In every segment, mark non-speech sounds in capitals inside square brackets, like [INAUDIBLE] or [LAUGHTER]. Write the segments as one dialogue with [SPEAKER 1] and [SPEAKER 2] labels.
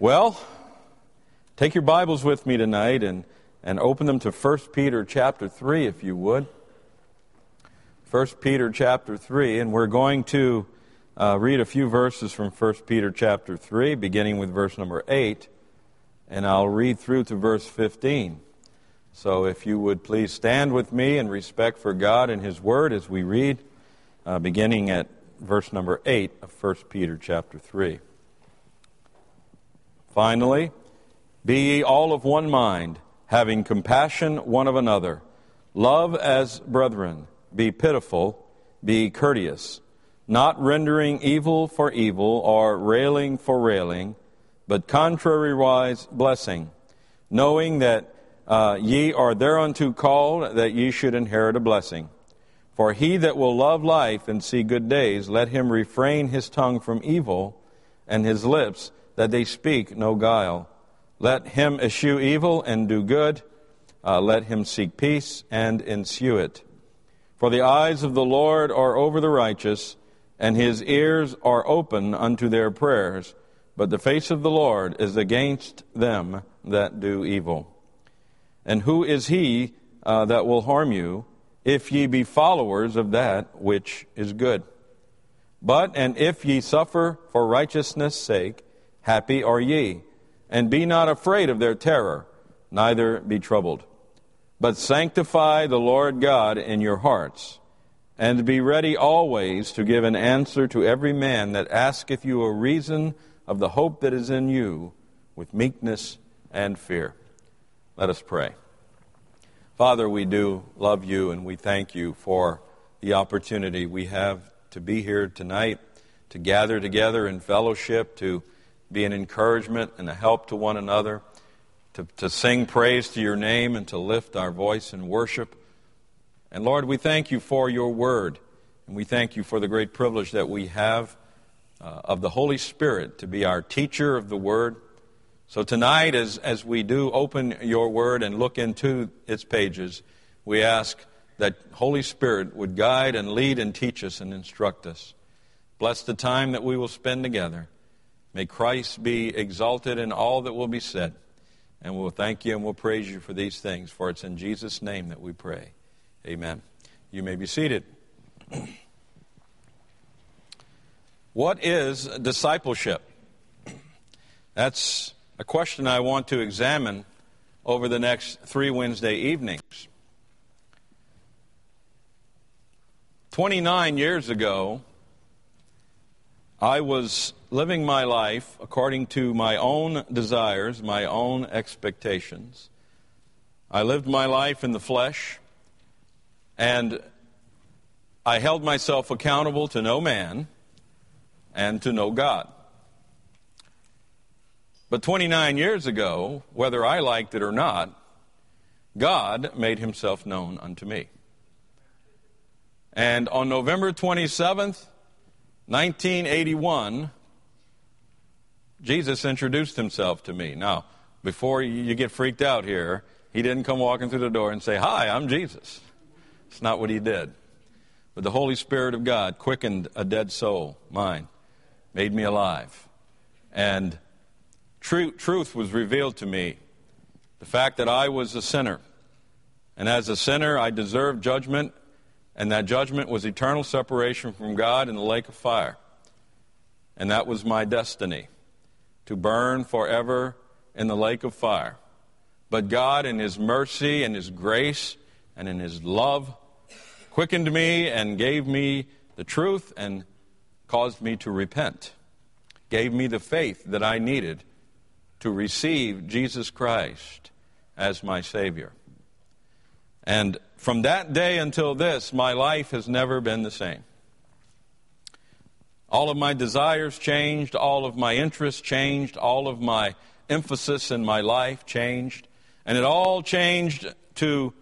[SPEAKER 1] Well, take your Bibles with me tonight and, and open them to 1 Peter chapter 3, if you would. 1 Peter chapter 3, and we're going to uh, read a few verses from 1 Peter chapter 3, beginning with verse number 8, and I'll read through to verse 15. So if you would please stand with me in respect for God and His Word as we read, uh, beginning at verse number 8 of 1 Peter chapter 3. Finally, be ye all of one mind, having compassion one of another. Love as brethren. Be pitiful. Be courteous. Not rendering evil for evil or railing for railing, but contrariwise blessing, knowing that uh, ye are thereunto called that ye should inherit a blessing. For he that will love life and see good days, let him refrain his tongue from evil and his lips that they speak no guile. Let him eschew evil and do good. Uh, let him seek peace and ensue it. For the eyes of the Lord are over the righteous, and his ears are open unto their prayers. But the face of the Lord is against them that do evil. And who is he uh, that will harm you, if ye be followers of that which is good? But, and if ye suffer for righteousness' sake, Happy are ye, and be not afraid of their terror, neither be troubled. But sanctify the Lord God in your hearts, and be ready always to give an answer to every man that asketh you a reason of the hope that is in you, with meekness and fear. Let us pray. Father, we do love you, and we thank you for the opportunity we have to be here tonight, to gather together in fellowship, to be an encouragement and a help to one another, to, to sing praise to your name and to lift our voice in worship. And Lord, we thank you for your word. And we thank you for the great privilege that we have uh, of the Holy Spirit to be our teacher of the word. So tonight, as, as we do open your word and look into its pages, we ask that Holy Spirit would guide and lead and teach us and instruct us. Bless the time that we will spend together. May Christ be exalted in all that will be said. And we'll thank you and we'll praise you for these things, for it's in Jesus' name that we pray. Amen. You may be seated. what is discipleship? That's a question I want to examine over the next three Wednesday evenings. 29 years ago, I was living my life according to my own desires, my own expectations. I lived my life in the flesh, and I held myself accountable to no man and to no God. But 29 years ago, whether I liked it or not, God made himself known unto me. And on November 27th, 1981, Jesus introduced himself to me. Now, before you get freaked out here, he didn't come walking through the door and say, Hi, I'm Jesus. It's not what he did. But the Holy Spirit of God quickened a dead soul, mine, made me alive. And truth was revealed to me. The fact that I was a sinner. And as a sinner, I deserved judgment and that judgment was eternal separation from God in the lake of fire. And that was my destiny to burn forever in the lake of fire. But God, in His mercy and His grace and in His love, quickened me and gave me the truth and caused me to repent, gave me the faith that I needed to receive Jesus Christ as my Savior. And from that day until this, my life has never been the same. All of my desires changed, all of my interests changed, all of my emphasis in my life changed, and it all changed to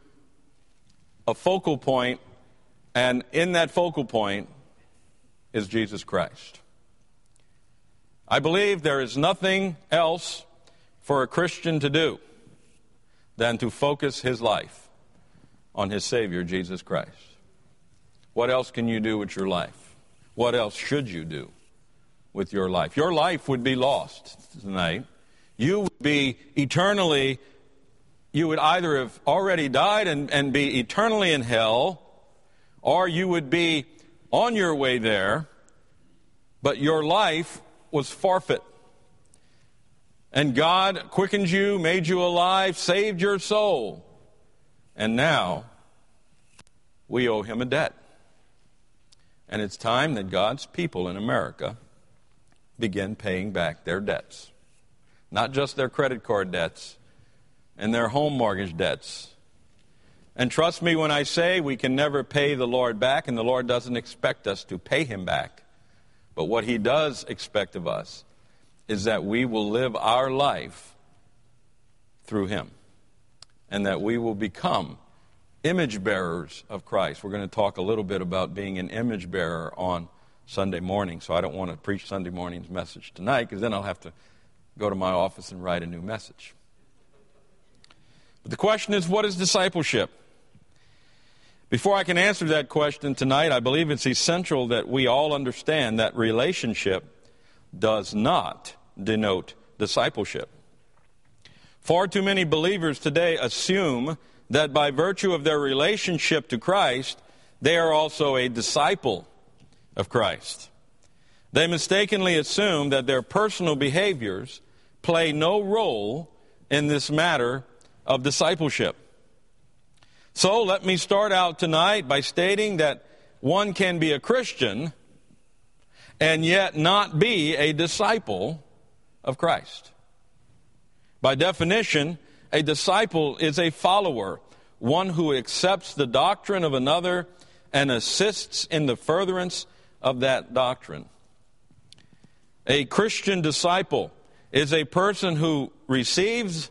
[SPEAKER 1] a focal point, and in that focal point is Jesus Christ. I believe there is nothing else for a Christian to do than to focus his life on his Savior, Jesus Christ. What else can you do with your life? What else should you do with your life? Your life would be lost tonight you would be eternally, you would either have already died and, and be eternally in hell, or you would be on your way there, but your life was forfeit. And God quickened you, made you alive, saved your soul. And now we owe him a debt. And it's time that God's people in America begin paying back their debts. Not just their credit card debts and their home mortgage debts. And trust me when I say we can never pay the Lord back, and the Lord doesn't expect us to pay him back. But what he does expect of us is that we will live our life through him and that we will become image bearers of Christ. We're going to talk a little bit about being an image bearer on Sunday morning, so I don't want to preach Sunday morning's message tonight because then I'll have to go to my office and write a new message. But the question is what is discipleship? Before I can answer that question tonight, I believe it's essential that we all understand that relationship does not denote discipleship. Far too many believers today assume that by virtue of their relationship to Christ, they are also a disciple of Christ. They mistakenly assume that their personal behaviors play no role in this matter of discipleship. So let me start out tonight by stating that one can be a Christian and yet not be a disciple of Christ. By definition, a disciple is a follower, one who accepts the doctrine of another and assists in the furtherance of that doctrine. A Christian disciple is a person who receives,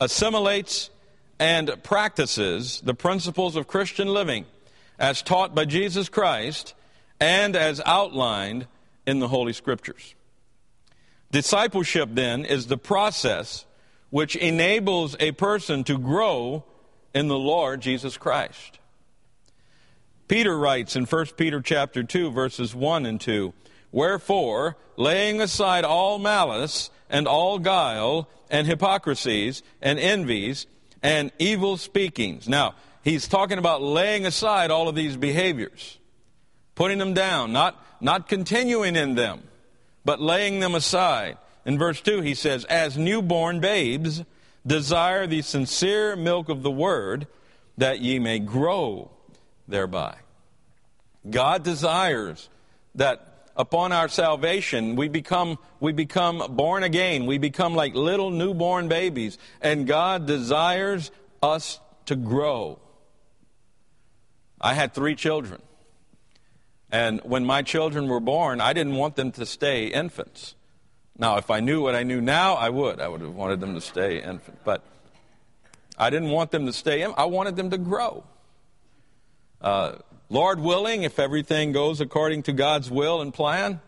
[SPEAKER 1] assimilates, and practices the principles of Christian living as taught by Jesus Christ and as outlined in the Holy Scriptures. Discipleship, then, is the process which enables a person to grow in the Lord Jesus Christ. Peter writes in 1 Peter chapter 2 verses 1 and 2, Wherefore, laying aside all malice and all guile and hypocrisies and envies and evil speakings. Now, he's talking about laying aside all of these behaviors, putting them down, not, not continuing in them, but laying them aside. In verse 2, he says, As newborn babes, desire the sincere milk of the word, that ye may grow thereby. God desires that upon our salvation we become we become born again. We become like little newborn babies. And god desires us to grow. I had three children. And when my children were born i didn't want them to stay infants now, if I knew what I knew now, I would. I would have wanted them to stay infant. But I didn't want them to stay I wanted them to grow. Uh, Lord willing, if everything goes according to God's will and plan,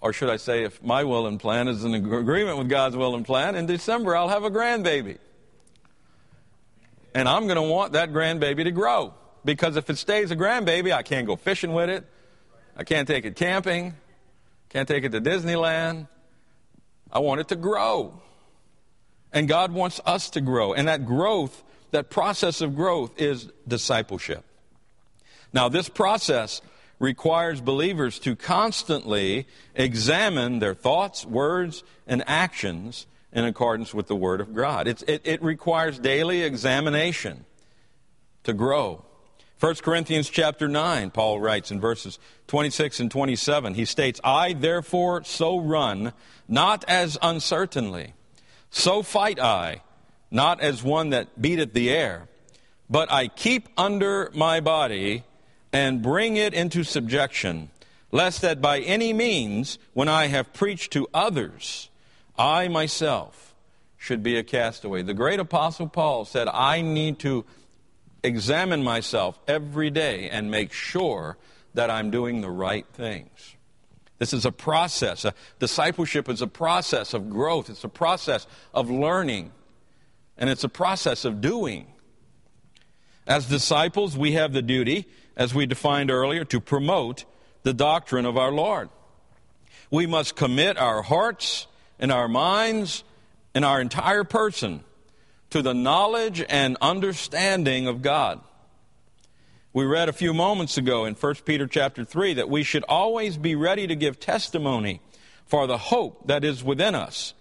[SPEAKER 1] or should I say, if my will and plan is in agreement with God's will and plan, in December I'll have a grandbaby. And I'm going to want that grandbaby to grow. Because if it stays a grandbaby, I can't go fishing with it. I can't take it camping. Can't take it to Disneyland. I want it to grow. And God wants us to grow. And that growth, that process of growth is discipleship. Now, this process requires believers to constantly examine their thoughts, words, and actions in accordance with the Word of God. It, it requires daily examination to grow. 1 Corinthians chapter 9, Paul writes in verses 26 and 27, he states, I therefore so run, not as uncertainly, so fight I, not as one that beateth the air, but I keep under my body and bring it into subjection, lest that by any means, when I have preached to others, I myself should be a castaway. The great apostle Paul said, I need to examine myself every day and make sure that I'm doing the right things. This is a process. A discipleship is a process of growth, it's a process of learning, and it's a process of doing. As disciples, we have the duty, as we defined earlier, to promote the doctrine of our Lord. We must commit our hearts and our minds and our entire person to the knowledge and understanding of God. We read a few moments ago in 1 Peter chapter 3 that we should always be ready to give testimony for the hope that is within us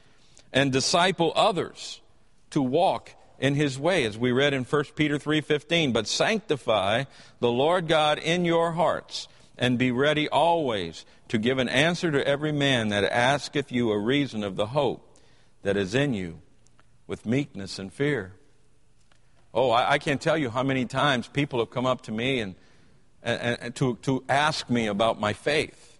[SPEAKER 1] and disciple others to walk in his way as we read in 1 Peter 3:15 but sanctify the Lord God in your hearts and be ready always to give an answer to every man that asketh you a reason of the hope that is in you with meekness and fear. Oh, I, I can't tell you how many times people have come up to me and, and, and to, to ask me about my faith.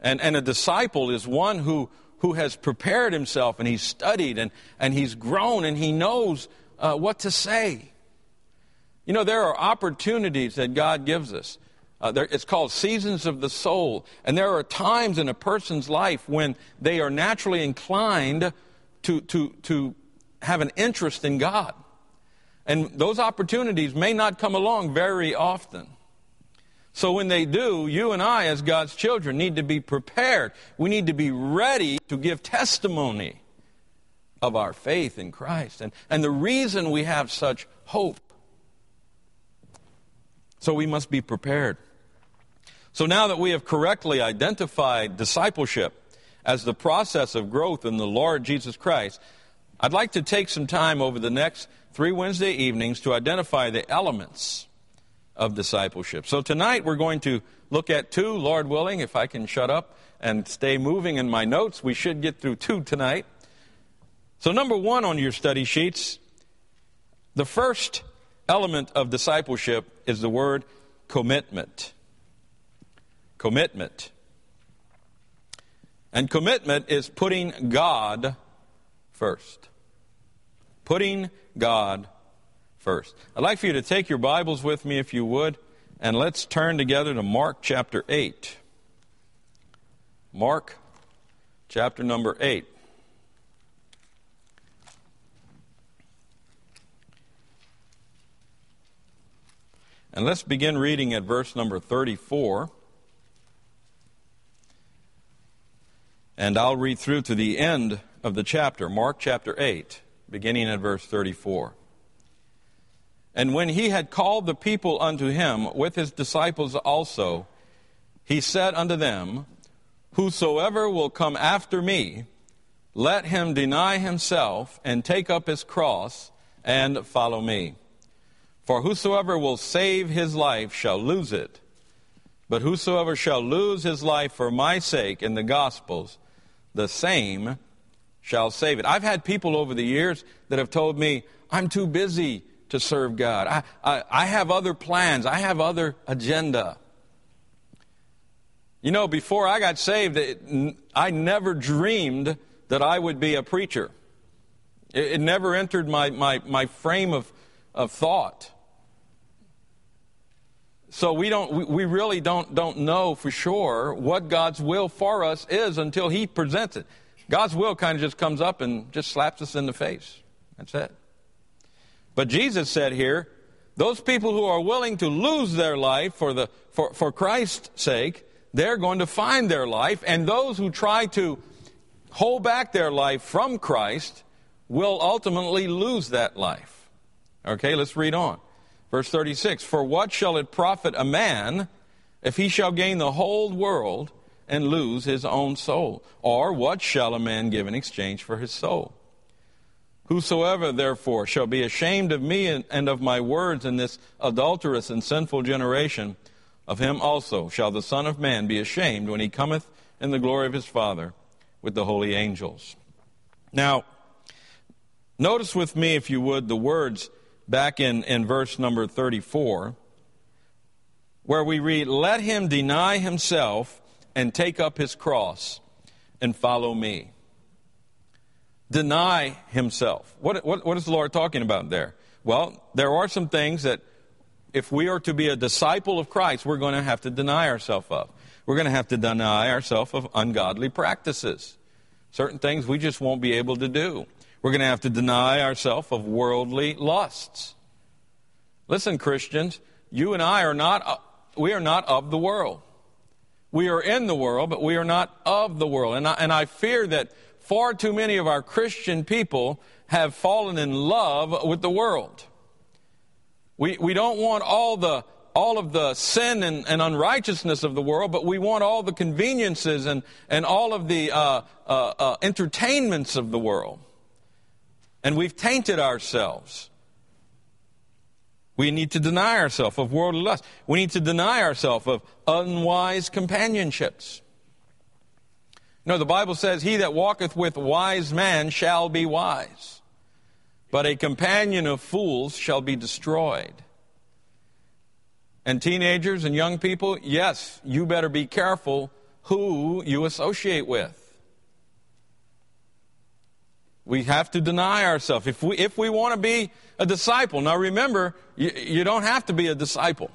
[SPEAKER 1] And, and a disciple is one who, who has prepared himself and he's studied and, and he's grown and he knows uh, what to say. You know, there are opportunities that God gives us. Uh, there, it's called seasons of the soul. And there are times in a person's life when they are naturally inclined to, to, to have an interest in God. And those opportunities may not come along very often. So when they do, you and I, as God's children, need to be prepared. We need to be ready to give testimony of our faith in Christ and, and the reason we have such hope. So we must be prepared. So now that we have correctly identified discipleship as the process of growth in the Lord Jesus Christ, I'd like to take some time over the next three Wednesday evenings to identify the elements of discipleship. So tonight we're going to look at two, Lord willing, if I can shut up and stay moving in my notes. We should get through two tonight. So, number one on your study sheets, the first element of discipleship is the word commitment. Commitment. And commitment is putting God first. Putting God first. I'd like for you to take your Bibles with me, if you would, and let's turn together to Mark chapter 8. Mark chapter number 8. And let's begin reading at verse number 34. And I'll read through to the end of the chapter, Mark chapter 8, beginning at verse 34. And when he had called the people unto him with his disciples also, he said unto them, Whosoever will come after me, let him deny himself and take up his cross and follow me. For whosoever will save his life shall lose it. But whosoever shall lose his life for my sake in the Gospels, the same shall save it. I've had people over the years that have told me, I'm too busy to serve God. I, I, I have other plans. I have other agenda. You know, before I got saved, it, I never dreamed that I would be a preacher. It, it never entered my, my, my frame of, of thought. So we don't we, really don't don't know for sure what God's will for us is until He presents it. God's will kind of just comes up and just slaps us in the face. That's it. But Jesus said here, those people who are willing to lose their life for, the, for, for Christ's sake, they're going to find their life. And those who try to hold back their life from Christ will ultimately lose that life. Okay, let's read on. Verse 36 For what shall it profit a man if he shall gain the whole world and lose his own soul? Or what shall a man give in exchange for his soul? Whosoever, therefore, shall be ashamed of me and of my words in this adulterous and sinful generation, of him also shall the Son of Man be ashamed when he cometh in the glory of his Father with the holy angels. Now, notice with me, if you would, the words back in, in verse number 34, where we read, Let him deny himself and take up his cross and follow me deny himself. What, what, what is the Lord talking about there? Well, there are some things that if we are to be a disciple of Christ, we're going to have to deny ourselves of. We're going to have to deny ourselves of ungodly practices. Certain things we just won't be able to do. We're going to have to deny ourselves of worldly lusts. Listen, Christians, you and I are not, we are not of the world. We are in the world, but we are not of the world. And I, and I fear that far too many of our Christian people have fallen in love with the world. We, we don't want all the all of the sin and, and, unrighteousness of the world, but we want all the conveniences and, and all of the uh, uh, uh, entertainments of the world. And we've tainted ourselves. We need to deny ourselves of worldly lust. We need to deny ourselves of unwise companionships. You know, the Bible says, He that walketh with wise man shall be wise, but a companion of fools shall be destroyed. And teenagers and young people, yes, you better be careful who you associate with. We have to deny ourselves. If we, if we want to be a disciple, now remember, you, you don't have to be a disciple.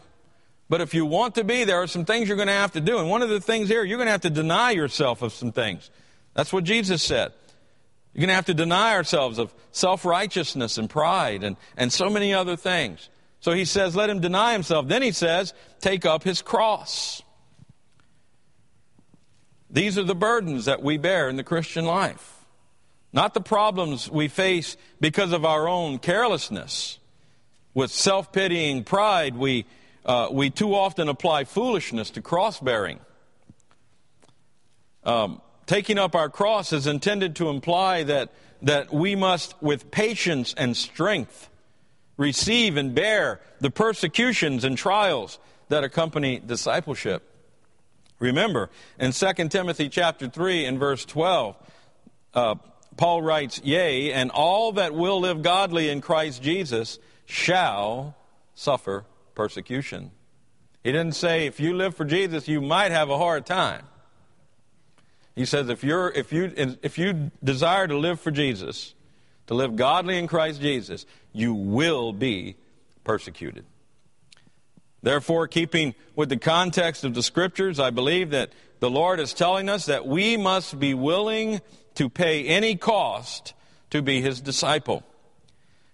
[SPEAKER 1] But if you want to be, there are some things you're going to have to do. And one of the things here, you're going to have to deny yourself of some things. That's what Jesus said. You're going to have to deny ourselves of self righteousness and pride and, and so many other things. So he says, let him deny himself. Then he says, take up his cross. These are the burdens that we bear in the Christian life. Not the problems we face because of our own carelessness. With self pitying pride, we, uh, we too often apply foolishness to cross bearing. Um, taking up our cross is intended to imply that, that we must, with patience and strength, receive and bear the persecutions and trials that accompany discipleship. Remember, in 2 Timothy chapter 3 and verse 12, uh, Paul writes, Yea, and all that will live godly in Christ Jesus shall suffer persecution. He didn't say, if you live for Jesus, you might have a hard time. He says, if, you're, if, you, if you desire to live for Jesus, to live godly in Christ Jesus, you will be persecuted. Therefore, keeping with the context of the scriptures, I believe that the Lord is telling us that we must be willing to pay any cost to be his disciple.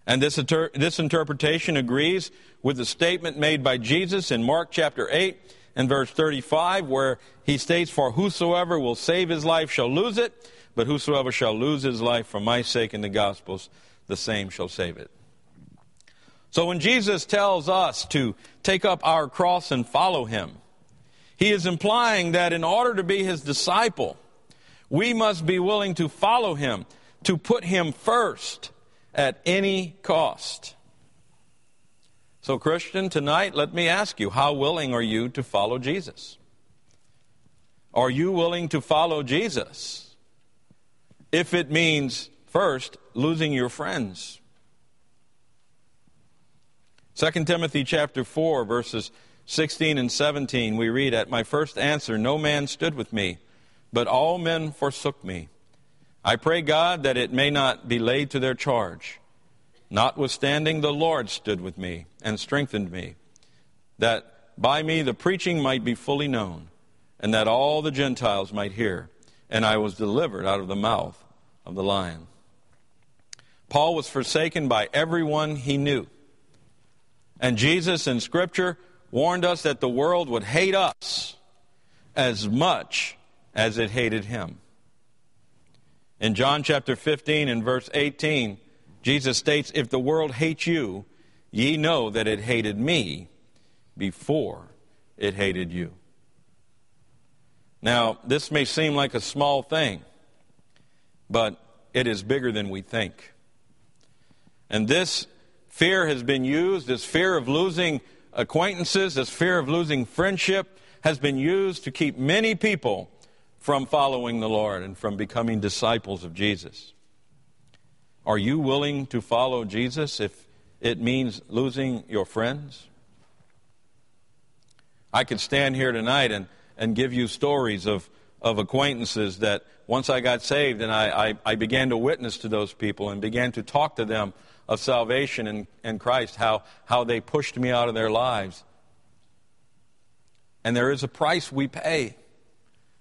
[SPEAKER 1] And this, inter- this interpretation agrees with the statement made by Jesus in Mark chapter 8 and verse 35, where he states, For whosoever will save his life shall lose it, but whosoever shall lose his life for my sake in the Gospels, the same shall save it. So when Jesus tells us to take up our cross and follow him, he is implying that in order to be his disciple, we must be willing to follow him, to put him first at any cost. So, Christian, tonight, let me ask you how willing are you to follow Jesus? Are you willing to follow Jesus? if it means, first, losing your friends. 2 Timothy chapter 4, verses 16 and 17, we read, At my first answer, no man stood with me, but all men forsook me. I pray God that it may not be laid to their charge. Notwithstanding, the Lord stood with me and strengthened me, that by me the preaching might be fully known, and that all the Gentiles might hear. And I was delivered out of the mouth of the lion. Paul was forsaken by everyone he knew. And Jesus in Scripture warned us that the world would hate us as much as it hated him. In John chapter 15 and verse 18, Jesus states, If the world hates you, ye know that it hated me before it hated you. Now, this may seem like a small thing but it is bigger than we think. And this fear has been used, this fear of losing acquaintances, this fear of losing friendship, has been used to keep many people from following the Lord and from becoming disciples of Jesus. Are you willing to follow Jesus if it means losing your friends? I could stand here tonight and, and give you stories of, of acquaintances that once I got saved and I, I, I, began to witness to those people and began to talk to them of salvation in, in Christ, how, how they pushed me out of their lives. And there is a price we pay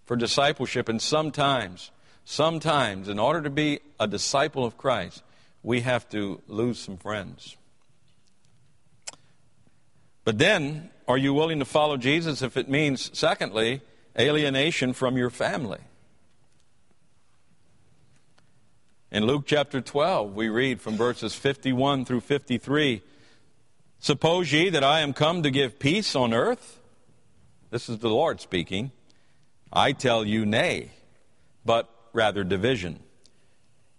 [SPEAKER 1] for discipleship, and sometimes, sometimes, in order to be a disciple of Christ, we have to lose some friends. But then, are you willing to follow Jesus if it means, secondly, alienation from your family? In Luke chapter 12, we read from verses 51 through 53 Suppose ye that I am come to give peace on earth? This is the Lord speaking. I tell you, nay, but rather division.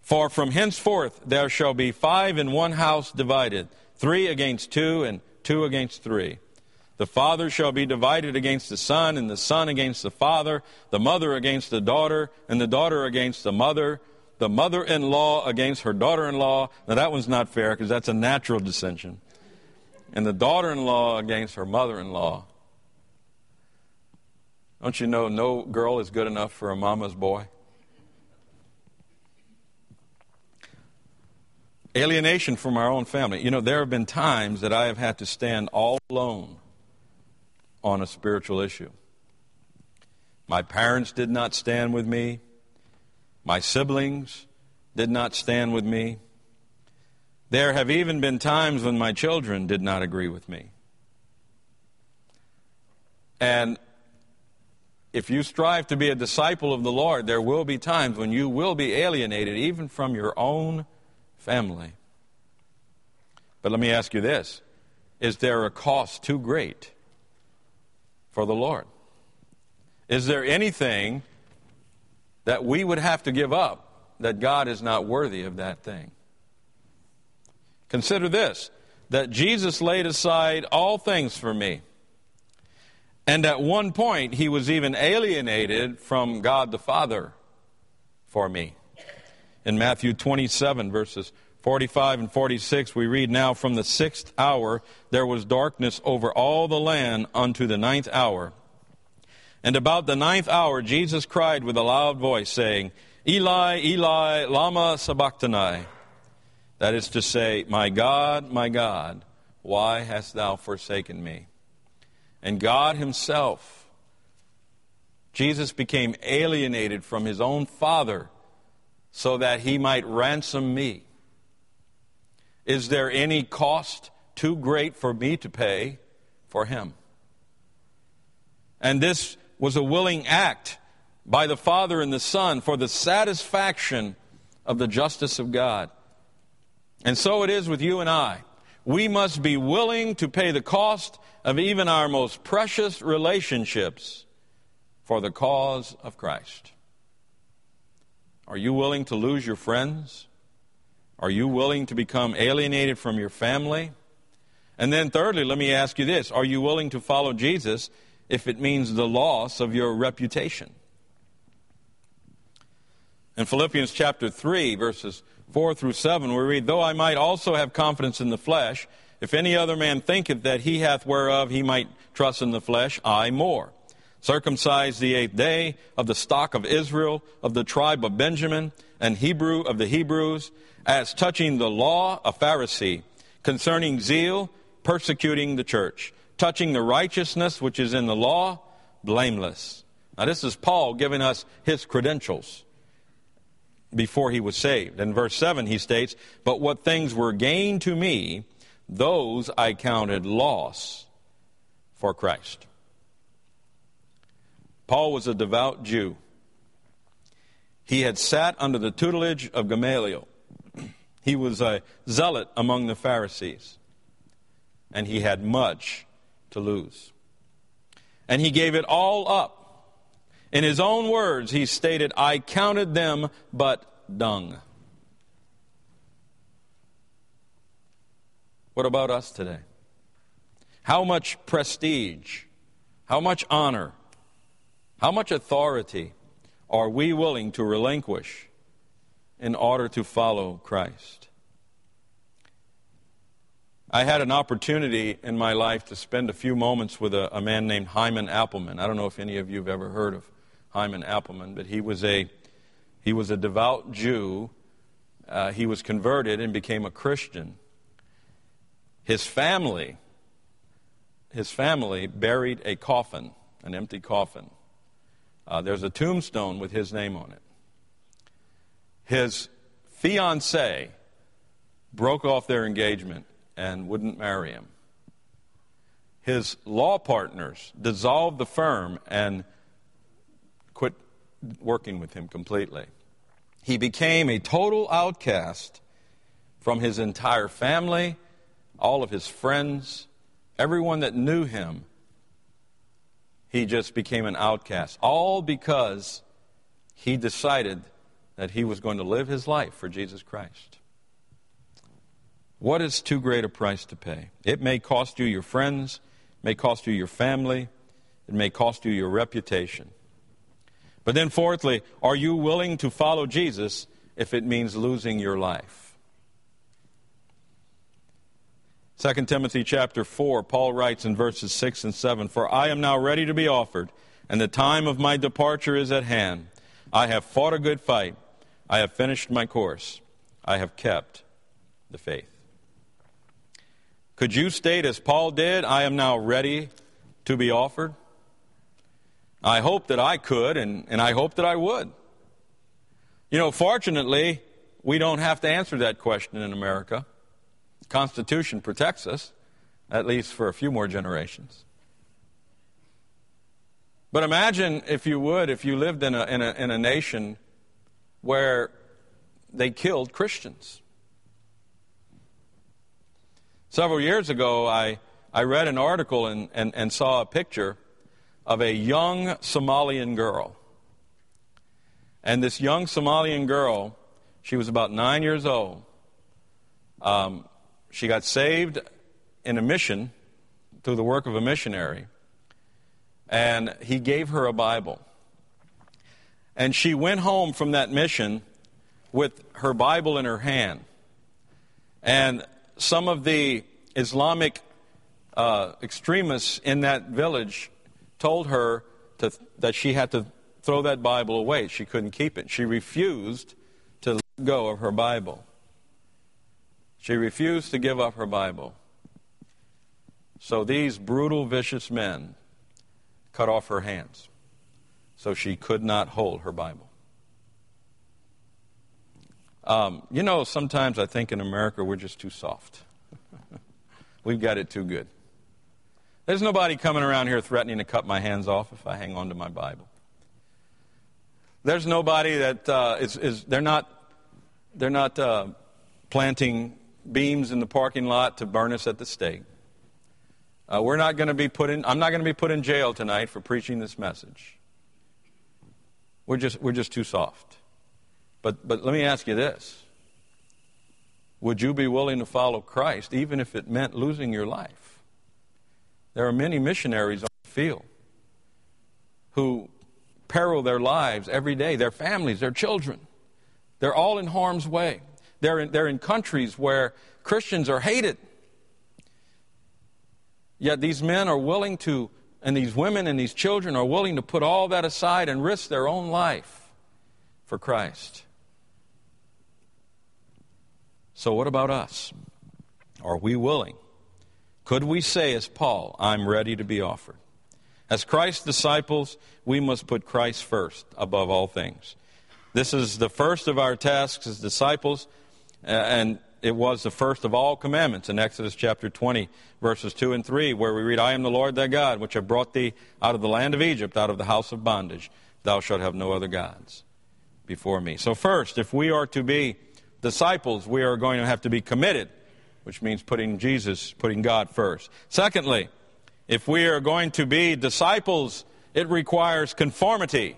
[SPEAKER 1] For from henceforth there shall be five in one house divided, three against two, and two against three. The father shall be divided against the son, and the son against the father, the mother against the daughter, and the daughter against the mother, the mother in law against her daughter in law. Now, that one's not fair because that's a natural dissension. And the daughter in law against her mother in law. Don't you know no girl is good enough for a mama's boy? Alienation from our own family. You know, there have been times that I have had to stand all alone on a spiritual issue. My parents did not stand with me. My siblings did not stand with me. There have even been times when my children did not agree with me. And if you strive to be a disciple of the Lord, there will be times when you will be alienated, even from your own family. But let me ask you this Is there a cost too great for the Lord? Is there anything that we would have to give up that God is not worthy of that thing? Consider this that Jesus laid aside all things for me. And at one point, he was even alienated from God the Father for me. In Matthew 27, verses 45 and 46, we read now, From the sixth hour there was darkness over all the land unto the ninth hour. And about the ninth hour Jesus cried with a loud voice, saying, Eli, Eli, Lama Sabachthani. That is to say, My God, my God, why hast thou forsaken me? And God Himself, Jesus became alienated from His own Father so that He might ransom me. Is there any cost too great for me to pay for him? And this was a willing act by the Father and the Son for the satisfaction of the justice of God. And so it is with you and I. We must be willing to pay the cost of even our most precious relationships for the cause of Christ. Are you willing to lose your friends? Are you willing to become alienated from your family? And then, thirdly, let me ask you this Are you willing to follow Jesus if it means the loss of your reputation? In Philippians chapter 3, verses 4 through 7, we read, Though I might also have confidence in the flesh, if any other man thinketh that he hath whereof he might trust in the flesh, I more. Circumcised the eighth day, of the stock of Israel, of the tribe of Benjamin, and Hebrew of the Hebrews, as touching the law, a Pharisee, concerning zeal, persecuting the church, touching the righteousness which is in the law, blameless. Now, this is Paul giving us his credentials before he was saved. In verse 7, he states, But what things were gained to me, those I counted loss for Christ. Paul was a devout Jew. He had sat under the tutelage of Gamaliel he was a zealot among the Pharisees, and he had much to lose. And he gave it all up. In his own words, he stated, I counted them but dung. What about us today? How much prestige, how much honor, how much authority are we willing to relinquish in order to follow Christ. I had an opportunity in my life to spend a few moments with a, a, man named Hyman Appleman. I don't know if any of you have ever heard of Hyman Appleman, but he was a, he was a devout Jew. Uh, he was converted and became a Christian. His family, his family buried a coffin, an empty coffin. Uh, there's a tombstone with his name on it his fiancee broke off their engagement and wouldn't marry him. His law partners dissolved the firm and quit working with him completely. He became a total outcast from his entire family, all of his friends, everyone that knew him. He just became an outcast. All because he decided that he was going to live his life for Jesus Christ. What is too great a price to pay? It may cost you your friends, it may cost you your family, it may cost you your reputation. But then, fourthly, are you willing to follow Jesus if it means losing your life? 2 Timothy chapter 4, Paul writes in verses 6 and 7 For I am now ready to be offered, and the time of my departure is at hand. I have fought a good fight, I have finished my course, I have kept the faith. Could you state, as Paul did, I am now ready to be offered? I hope that I could, and, and I hope that I would. You know, fortunately, we don't have to answer that question in America. The Constitution protects us, at least for a few more generations. But imagine, if you would, if you lived in a, in a, in a nation where they killed Christians. Several years ago, I, I read an article and, and, and saw a picture of a young Somalian girl. And this young Somalian girl, she was about nine years old. Um, she got saved in a mission through the work of a missionary. And he gave her a Bible. And she went home from that mission with her Bible in her hand. And some of the Islamic uh, extremists in that village told her to, that she had to throw that Bible away. She couldn't keep it. She refused to let go of her Bible. She refused to give up her Bible. So these brutal, vicious men cut off her hands so she could not hold her Bible. Um, you know, sometimes I think in America we're just too soft. [LAUGHS] We've got it too good. There's nobody coming around here threatening to cut my hands off if I hang on to my Bible. There's nobody that uh, is, is, they're not, they're not uh, planting beams in the parking lot to burn us at the stake. Uh, we're not going to be put in, I'm not going to be put in jail tonight for preaching this message. We're just, we're just too soft. But, but let me ask you this Would you be willing to follow Christ even if it meant losing your life? There are many missionaries on the field who peril their lives every day, their families, their children. They're all in harm's way. They're in, they're in countries where Christians are hated. Yet these men are willing to, and these women and these children are willing to put all that aside and risk their own life for Christ. So, what about us? Are we willing could we say, as Paul, I'm ready to be offered? As Christ's disciples, we must put Christ first above all things. This is the first of our tasks as disciples, Uh, and it was the first of all commandments in Exodus chapter 20, verses 2 and 3, where we read, I am the Lord thy God, which have brought thee out of the land of Egypt, out of the house of bondage. Thou shalt have no other gods before me. So, first, if we are to be disciples, we are going to have to be committed which means putting Jesus, putting God first. Secondly, if we are going to be disciples, it requires conformity.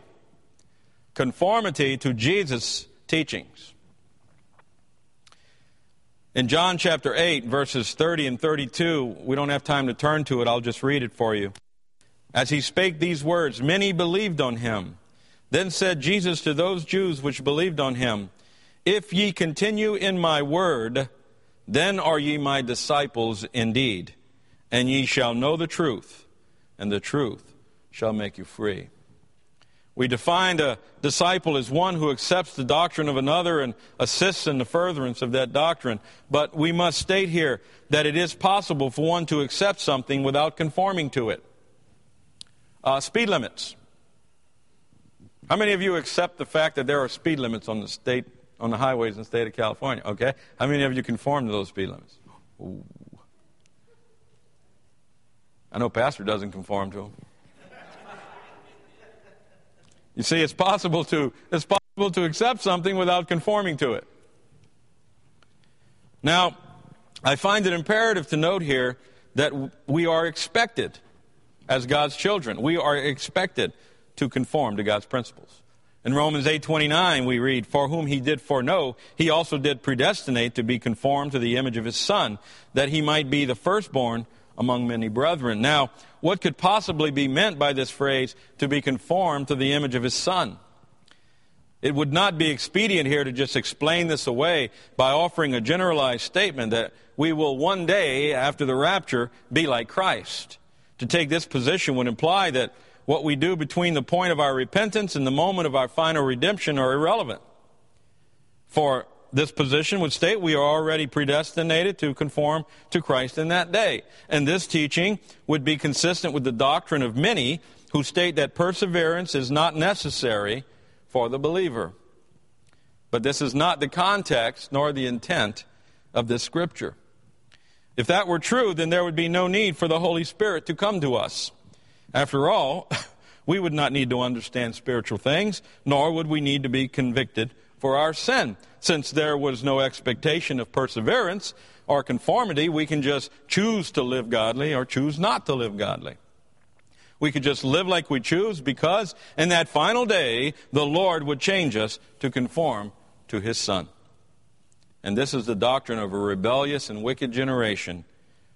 [SPEAKER 1] Conformity to Jesus' teachings. In John chapter 8, verses 30 and 32, we don't have time to turn to it, I'll just read it for you. As he spake these words, many believed on him. Then said Jesus to those Jews which believed on him, If ye continue in my word, then are ye my disciples indeed, and ye shall know the truth, and the truth shall make you free. We defined a disciple as one who accepts the doctrine of another and assists in the furtherance of that doctrine. But we must state here that it is possible for one to accept something without conforming to it. Uh, speed limits. How many of you accept the fact that there are speed limits on the state on the highways in the state of California. Okay? How many of you conform to those speed limits? Ooh. I know Pastor doesn't conform to them. You see, it's possible to it's possible to accept something without conforming to it. Now, I find it imperative to note here that we are expected as God's children. We are expected to conform to God's principles. In Romans 8:29 we read, "For whom he did foreknow, he also did predestinate to be conformed to the image of his son, that he might be the firstborn among many brethren." Now, what could possibly be meant by this phrase to be conformed to the image of his son? It would not be expedient here to just explain this away by offering a generalized statement that we will one day, after the rapture, be like Christ. To take this position would imply that what we do between the point of our repentance and the moment of our final redemption are irrelevant. For this position would state we are already predestinated to conform to Christ in that day. And this teaching would be consistent with the doctrine of many who state that perseverance is not necessary for the believer. But this is not the context nor the intent of this scripture. If that were true, then there would be no need for the Holy Spirit to come to us. After all, [LAUGHS] we would not need to understand spiritual things, nor would we need to be convicted for our sin. Since there was no expectation of perseverance or conformity, we can just choose to live godly or choose not to live godly. We could just live like we choose because in that final day, the Lord would change us to conform to His Son. And this is the doctrine of a rebellious and wicked generation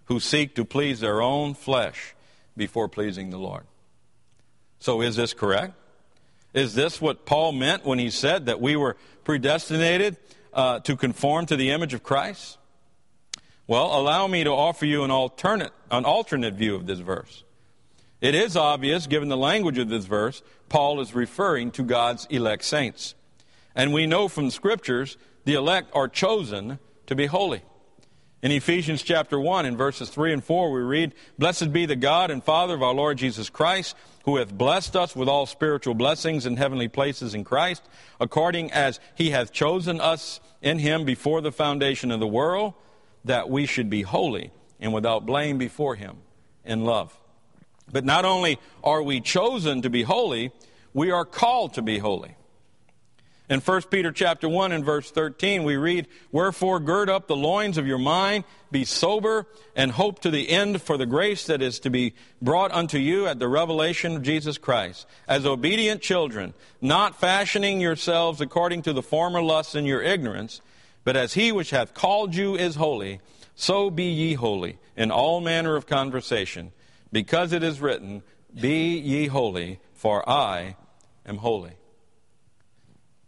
[SPEAKER 1] who seek to please their own flesh before pleasing the Lord. So is this correct? Is this what Paul meant when he said that we were predestinated uh, to conform to the image of Christ? Well, allow me to offer you an alternate, an alternate view of this verse. It is obvious, given the language of this verse, Paul is referring to God's elect saints. And we know from the scriptures the elect are chosen to be holy. In Ephesians chapter 1, in verses 3 and 4, we read, Blessed be the God and Father of our Lord Jesus Christ, who hath blessed us with all spiritual blessings in heavenly places in Christ, according as he hath chosen us in him before the foundation of the world, that we should be holy and without blame before him in love. But not only are we chosen to be holy, we are called to be holy. In 1 Peter chapter 1 and verse 13 we read, "Wherefore gird up the loins of your mind, be sober, and hope to the end for the grace that is to be brought unto you at the revelation of Jesus Christ, as obedient children, not fashioning yourselves according to the former lusts in your ignorance, but as he which hath called you is holy, so be ye holy in all manner of conversation." because it is written, Be ye holy, for I am holy.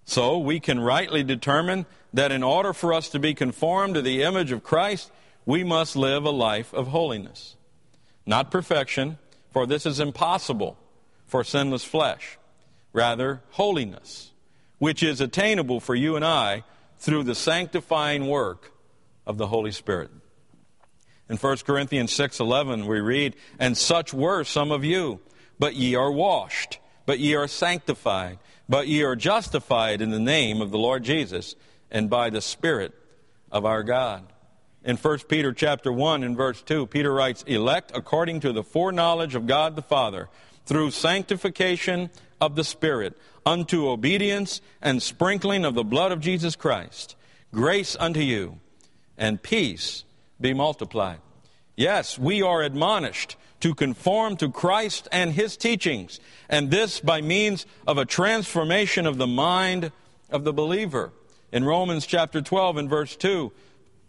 [SPEAKER 1] So we can rightly determine that in order for us to be conformed to the image of Christ, we must live a life of holiness. Not perfection, for this is impossible for sinless flesh. Rather, holiness, which is attainable for you and I through the sanctifying work of the Holy Spirit. In 1 Corinthians 6:11 we read, "And such were some of you, but ye are washed, but ye are sanctified, but ye are justified in the name of the Lord Jesus and by the Spirit of our God." In 1 Peter chapter 1 and verse 2, Peter writes, "Elect according to the foreknowledge of God the Father, through sanctification of the Spirit, unto obedience and sprinkling of the blood of Jesus Christ, grace unto you and peace be multiplied. Yes, we are admonished to conform to Christ and His teachings, and this by means of a transformation of the mind of the believer. In Romans chapter 12 and verse 2,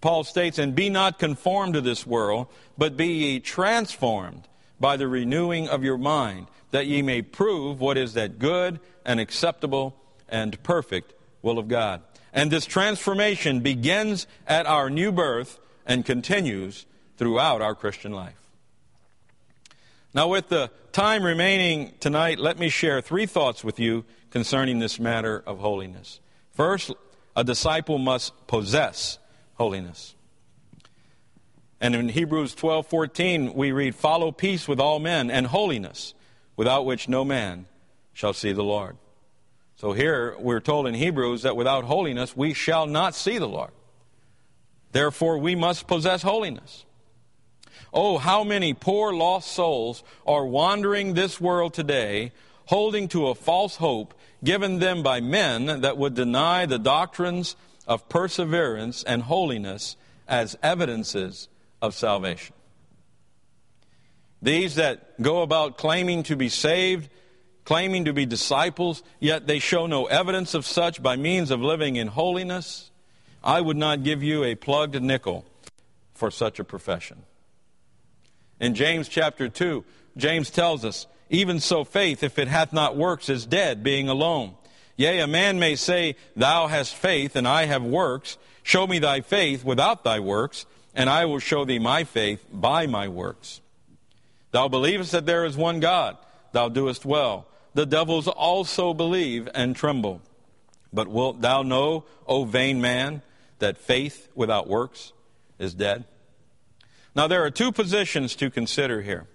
[SPEAKER 1] Paul states, And be not conformed to this world, but be ye transformed by the renewing of your mind, that ye may prove what is that good and acceptable and perfect will of God. And this transformation begins at our new birth and continues throughout our Christian life. Now, with the time remaining tonight, let me share three thoughts with you concerning this matter of holiness. First, a disciple must possess holiness. And in Hebrews 12:14 we read, "Follow peace with all men and holiness, without which no man shall see the Lord." So here we're told in Hebrews that without holiness we shall not see the Lord. Therefore, we must possess holiness. Oh, how many poor lost souls are wandering this world today, holding to a false hope given them by men that would deny the doctrines of perseverance and holiness as evidences of salvation. These that go about claiming to be saved, claiming to be disciples, yet they show no evidence of such by means of living in holiness, I would not give you a plugged nickel for such a profession. In James chapter 2, James tells us, Even so, faith, if it hath not works, is dead, being alone. Yea, a man may say, Thou hast faith, and I have works. Show me thy faith without thy works, and I will show thee my faith by my works. Thou believest that there is one God. Thou doest well. The devils also believe and tremble. But wilt thou know, O vain man, that faith without works is dead? Now, there are two positions to consider here.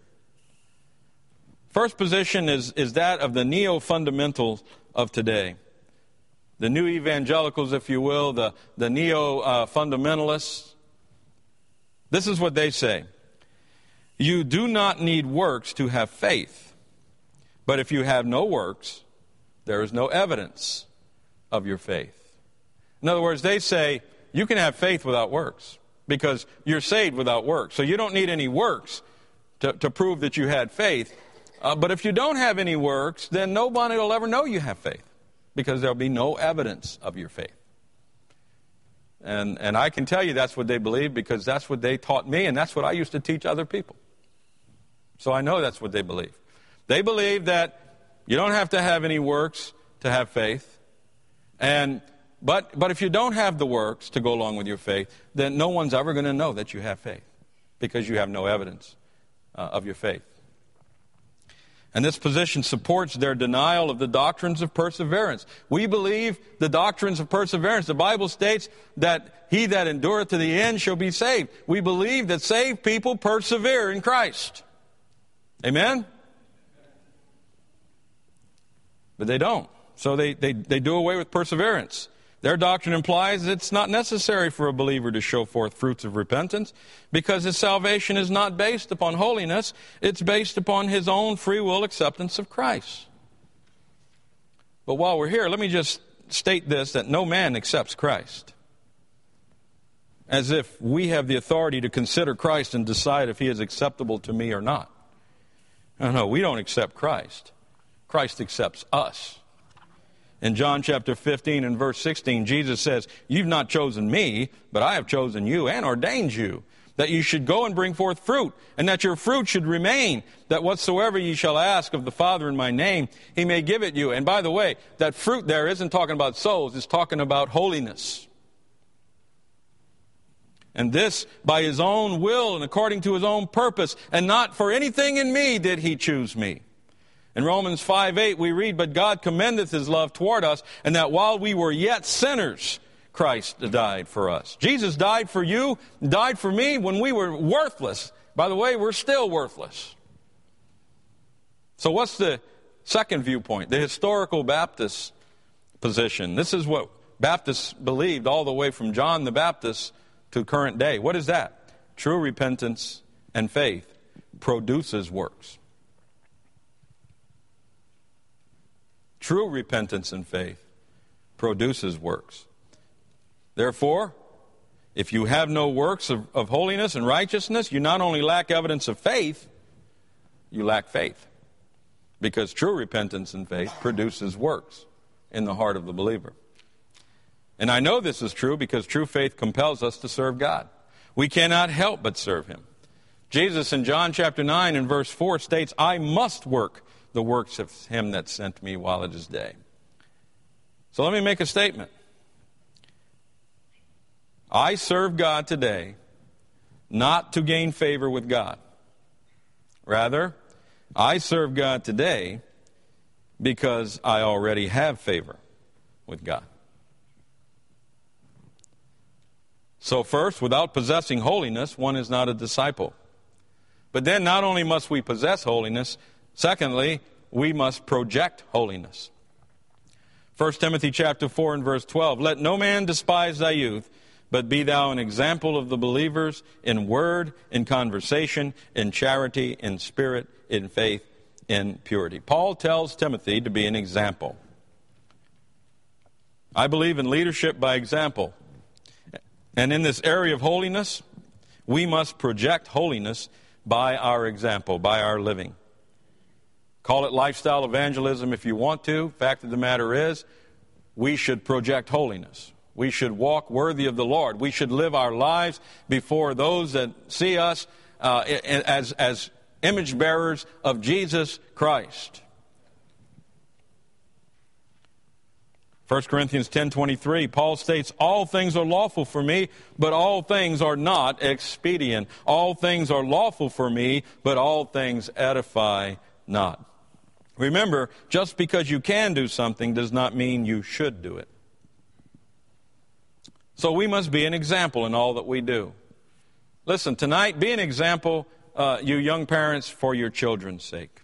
[SPEAKER 1] First position is, is that of the neo fundamentals of today. The new evangelicals, if you will, the, the neo uh, fundamentalists. This is what they say You do not need works to have faith, but if you have no works, there is no evidence of your faith. In other words, they say you can have faith without works because you're saved without works. So you don't need any works to, to prove that you had faith. Uh, but if you don't have any works, then nobody will ever know you have faith because there'll be no evidence of your faith. And, and I can tell you that's what they believe because that's what they taught me and that's what I used to teach other people. So I know that's what they believe. They believe that you don't have to have any works to have faith. And but, but if you don't have the works to go along with your faith, then no one's ever going to know that you have faith because you have no evidence uh, of your faith. And this position supports their denial of the doctrines of perseverance. We believe the doctrines of perseverance. The Bible states that he that endureth to the end shall be saved. We believe that saved people persevere in Christ. Amen? But they don't. So they, they, they do away with perseverance. Their doctrine implies it's not necessary for a believer to show forth fruits of repentance because his salvation is not based upon holiness, it's based upon his own free will acceptance of Christ. But while we're here, let me just state this that no man accepts Christ. As if we have the authority to consider Christ and decide if he is acceptable to me or not. No, no, we don't accept Christ. Christ accepts us. In John chapter 15 and verse 16, Jesus says, You've not chosen me, but I have chosen you and ordained you, that you should go and bring forth fruit, and that your fruit should remain, that whatsoever ye shall ask of the Father in my name, he may give it you. And by the way, that fruit there isn't talking about souls, it's talking about holiness. And this by his own will and according to his own purpose, and not for anything in me did he choose me. In Romans 5 8, we read, But God commendeth his love toward us, and that while we were yet sinners, Christ died for us. Jesus died for you, died for me when we were worthless. By the way, we're still worthless. So, what's the second viewpoint? The historical Baptist position. This is what Baptists believed all the way from John the Baptist to current day. What is that? True repentance and faith produces works. True repentance and faith produces works. Therefore, if you have no works of, of, holiness and righteousness, you not only lack evidence of faith, you lack faith. Because true repentance and faith produces works in the heart of the believer. And I know this is true because true faith compels us to serve God. We cannot help but serve Him. Jesus in John chapter 9 and verse 4 states, I must work the works of him that sent me while it is day. So let me make a statement. I serve God today not to gain favor with God. Rather, I serve God today because I already have favor with God. So, first, without possessing holiness, one is not a disciple. But then, not only must we possess holiness, Secondly, we must project holiness. 1 Timothy chapter 4 and verse 12, let no man despise thy youth, but be thou an example of the believers in word, in conversation, in charity, in spirit, in faith, in purity. Paul tells Timothy to be an example. I believe in leadership by example. And in this area of holiness, we must project holiness by our example, by our living. Call it lifestyle evangelism if you want to. Fact of the matter is, we should project holiness. We should walk worthy of the Lord. We should live our lives before those that see us uh, as, as image bearers of Jesus Christ. 1 Corinthians 10:23 Paul states all things are lawful for me but all things are not expedient all things are lawful for me but all things edify not Remember just because you can do something does not mean you should do it So we must be an example in all that we do Listen tonight be an example uh, you young parents for your children's sake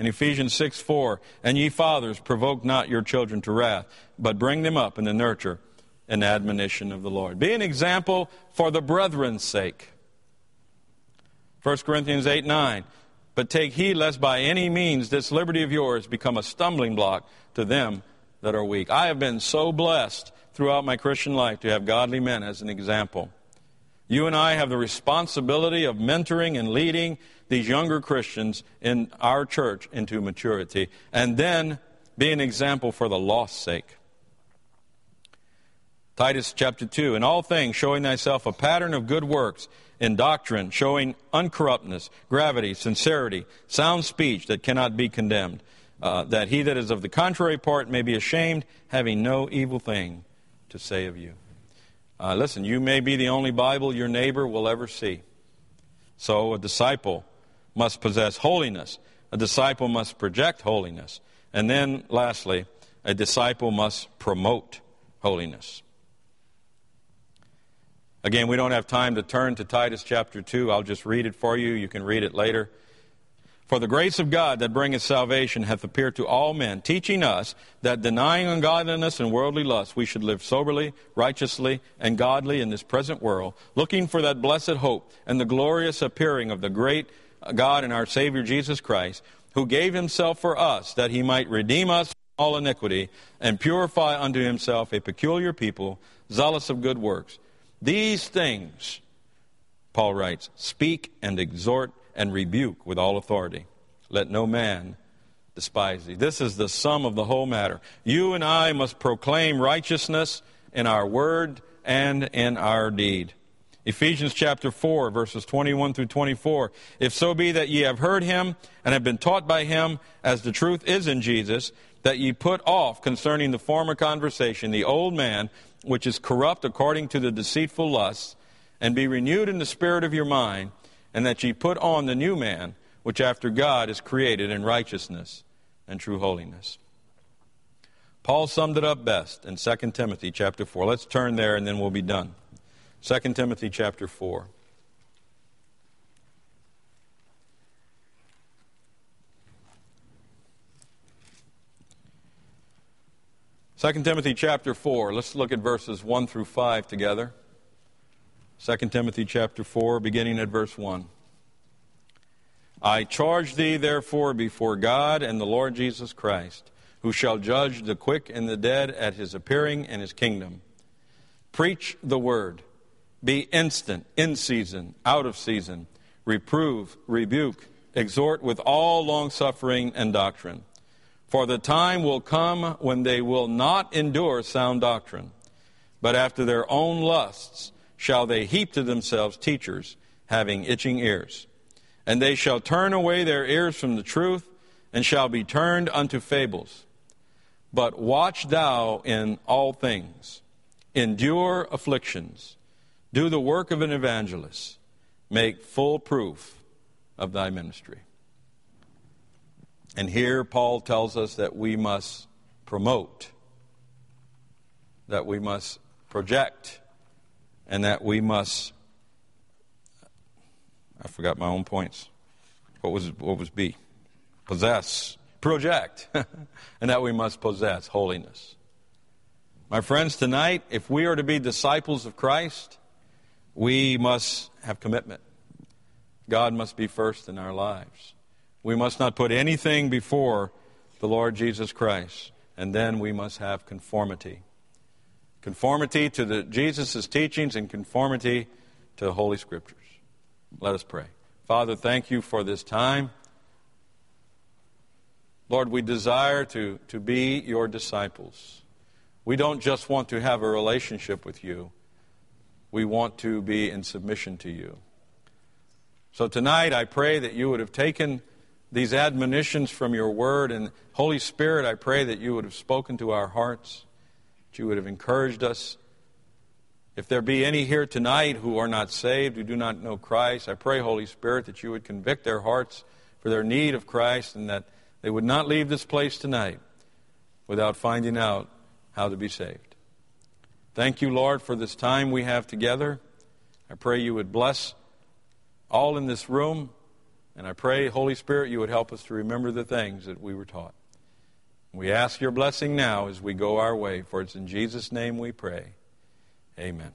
[SPEAKER 1] in Ephesians 6 4, and ye fathers, provoke not your children to wrath, but bring them up in the nurture and admonition of the Lord. Be an example for the brethren's sake. 1 Corinthians 8 9. But take heed lest by any means this liberty of yours become a stumbling block to them that are weak. I have been so blessed throughout my Christian life to have godly men as an example. You and I have the responsibility of mentoring and leading these younger Christians in our church into maturity, and then be an example for the lost sake. Titus chapter 2 In all things, showing thyself a pattern of good works, in doctrine, showing uncorruptness, gravity, sincerity, sound speech that cannot be condemned, uh, that he that is of the contrary part may be ashamed, having no evil thing to say of you. Uh, listen, you may be the only Bible your neighbor will ever see. So a disciple must possess holiness. A disciple must project holiness. And then, lastly, a disciple must promote holiness. Again, we don't have time to turn to Titus chapter 2. I'll just read it for you. You can read it later. For the grace of God that bringeth salvation hath appeared to all men, teaching us that denying ungodliness and worldly lust, we should live soberly, righteously, and godly in this present world, looking for that blessed hope and the glorious appearing of the great God and our Savior Jesus Christ, who gave himself for us that he might redeem us from all iniquity and purify unto himself a peculiar people, zealous of good works. These things, Paul writes, speak and exhort and rebuke with all authority. Let no man despise thee. This is the sum of the whole matter. You and I must proclaim righteousness in our word and in our deed. Ephesians chapter 4, verses 21 through 24. If so be that ye have heard him and have been taught by him, as the truth is in Jesus, that ye put off concerning the former conversation the old man, which is corrupt according to the deceitful lusts, and be renewed in the spirit of your mind and that ye put on the new man, which after God is created in righteousness and true holiness. Paul summed it up best in 2 Timothy chapter 4. Let's turn there and then we'll be done. 2 Timothy chapter 4. Second Timothy chapter 4. Let's look at verses 1 through 5 together. 2 Timothy chapter 4, beginning at verse 1. I charge thee, therefore, before God and the Lord Jesus Christ, who shall judge the quick and the dead at his appearing in his kingdom. Preach the word. Be instant, in season, out of season. Reprove, rebuke, exhort with all longsuffering and doctrine. For the time will come when they will not endure sound doctrine, but after their own lusts, shall they heap to themselves teachers having itching ears. And they shall turn away their ears from the truth, and shall be turned unto fables. But watch thou in all things, endure afflictions, do the work of an evangelist, make full proof of thy ministry. And here Paul tells us that we must promote, that we must project, and that we must. I forgot my own points. What was what was B? Possess, project, [LAUGHS] and that we must possess holiness. My friends, tonight, if we are to be disciples of Christ, we must have commitment. God must be first in our lives. We must not put anything before the Lord Jesus Christ. And then we must have conformity. Conformity to Jesus' teachings and conformity to the Holy Scriptures. Let us pray. Father, thank you for this time. Lord, we desire to, to be your disciples. We don't just want to have a relationship with you, we want to be in submission to you. So tonight, I pray that you would have taken these admonitions from your word, and Holy Spirit, I pray that you would have spoken to our hearts, that you would have encouraged us. If there be any here tonight who are not saved, who do not know Christ, I pray, Holy Spirit, that you would convict their hearts for their need of Christ and that they would not leave this place tonight without finding out how to be saved. Thank you, Lord, for this time we have together. I pray you would bless all in this room, and I pray, Holy Spirit, you would help us to remember the things that we were taught. We ask your blessing now as we go our way, for it's in Jesus' name we pray. Amen.